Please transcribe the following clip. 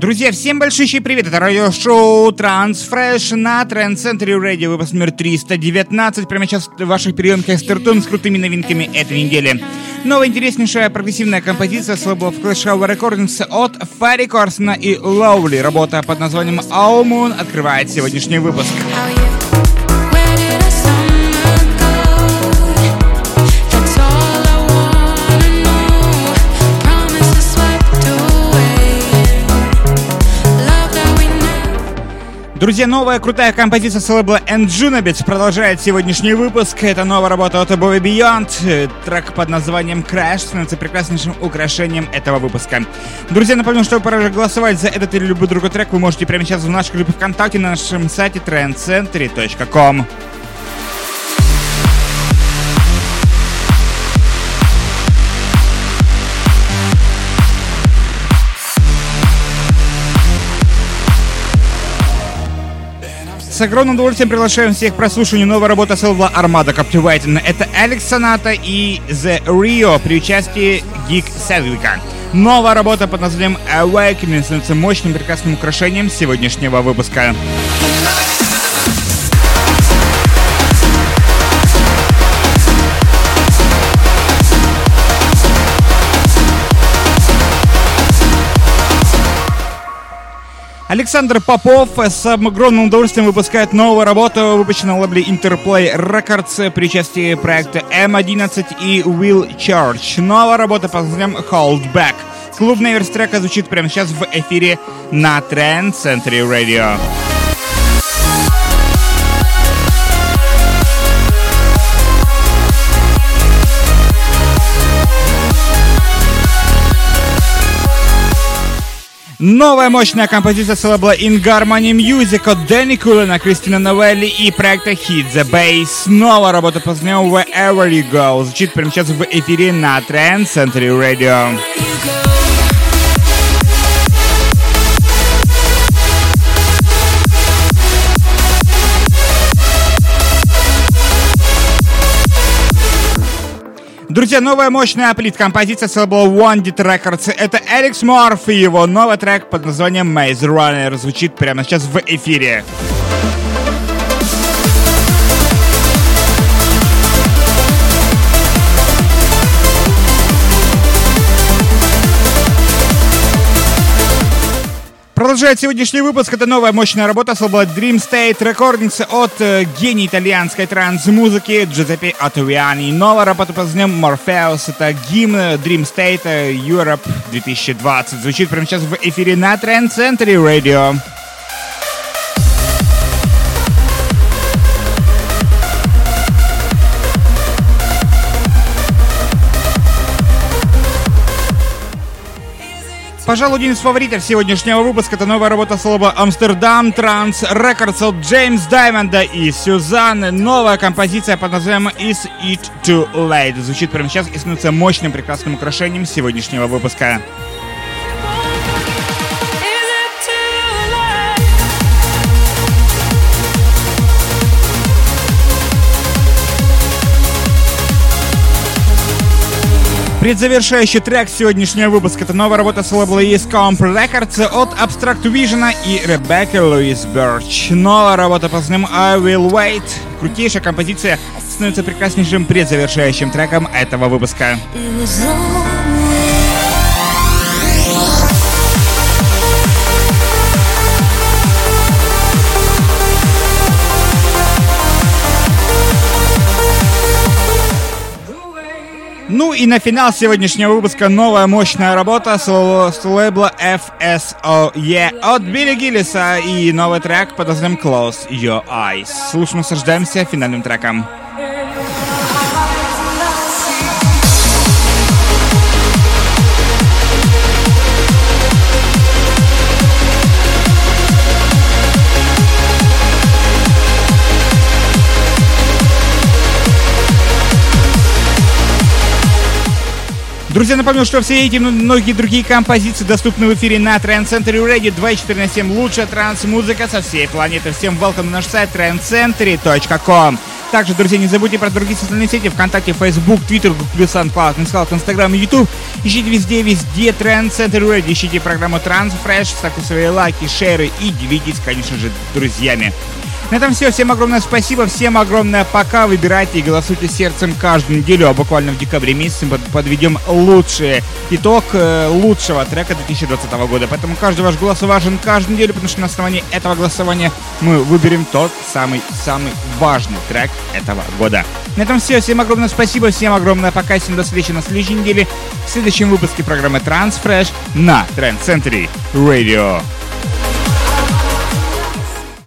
Друзья, всем большущий привет! Это радиошоу Transfresh на Тренд-центре радио, выпуск номер 319. Прямо сейчас в ваших приемках стартуем с крутыми новинками этой недели. Новая интереснейшая прогрессивная композиция с лейбла Flash Hour Recordings от Фарри Корсона и Лоули. Работа под названием All Moon открывает сегодняшний выпуск. Друзья, новая крутая композиция с лейбла Enjunabits продолжает сегодняшний выпуск. Это новая работа от Above Beyond. Трек под названием Crash становится прекраснейшим украшением этого выпуска. Друзья, напомню, что пора голосовать за этот или любой другой трек вы можете прямо сейчас в нашей группе ВКонтакте на нашем сайте trendcentry.com. с огромным удовольствием приглашаем всех к прослушиванию новой работы Силва Армада Captivating. Это Алекс Соната и The Rio при участии Гик Седвика. Новая работа под названием Awakening становится мощным прекрасным украшением сегодняшнего выпуска. Александр Попов с огромным удовольствием выпускает новую работу, выпущенную на лейбле Interplay Records при участии проекта M11 и Will Church. Новая работа под названием Hold Back. Клубная версия трека звучит прямо сейчас в эфире на Trend Century Radio. Новая мощная композиция с лейбла In Harmony Music от Дэнни Кулена, Кристина Новелли и проекта Hit the Bass. Снова работа по Wherever You Go. Звучит прямо сейчас в эфире на Trend Century Radio. Друзья, новая мощная плит композиция с лейбла Wanted Records. Это Эрикс Морф и его новый трек под названием Maze Runner звучит прямо сейчас в эфире. Продолжает сегодняшний выпуск. Это новая мощная работа с лейбла Dream State Recordings от э, гения итальянской транс-музыки Джузеппе Атувиани. Новая работа под названием Morpheus. Это гимн Dream State Europe 2020. Звучит прямо сейчас в эфире на Trend Century Radio. Пожалуй, один из фаворитов сегодняшнего выпуска это новая работа слова Амстердам Транс Рекордс от Джеймс Даймонда и Сюзанны. Новая композиция под названием Is It Too Late звучит прямо сейчас и становится мощным прекрасным украшением сегодняшнего выпуска. Предзавершающий трек сегодняшнего выпуска — это новая работа с лейбла East Comp Records от Abstract Vision и Ребекка Луис Берч. Новая работа под названием I Will Wait. Крутейшая композиция становится прекраснейшим предзавершающим треком этого выпуска. Ну и на финал сегодняшнего выпуска новая мощная работа с, с лейбла FSOE от Билли Гиллиса и новый трек под названием Close Your Eyes. Слушно наслаждаемся финальным треком. Друзья, напомню, что все эти и многие другие композиции доступны в эфире на Trend Center Radio 24 на 7. Лучшая транс-музыка со всей планеты. Всем welcome на наш сайт trendcentury.com. Также, друзья, не забудьте про другие социальные сети ВКонтакте, Facebook, Twitter, Google+, SoundCloud, Instagram, Instagram и YouTube. Ищите везде, везде Trend Center Radio, ищите программу Transfresh, ставьте свои лайки, шеры и делитесь, конечно же, друзьями. На этом все. Всем огромное спасибо, всем огромное пока. Выбирайте и голосуйте сердцем каждую неделю, а буквально в декабре месяце мы подведем лучший итог э, лучшего трека 2020 года. Поэтому каждый ваш голос важен каждую неделю, потому что на основании этого голосования мы выберем тот самый-самый важный трек этого года. На этом все. Всем огромное спасибо, всем огромное пока. Всем до встречи на следующей неделе в следующем выпуске программы Transfresh на Trend Century Radio.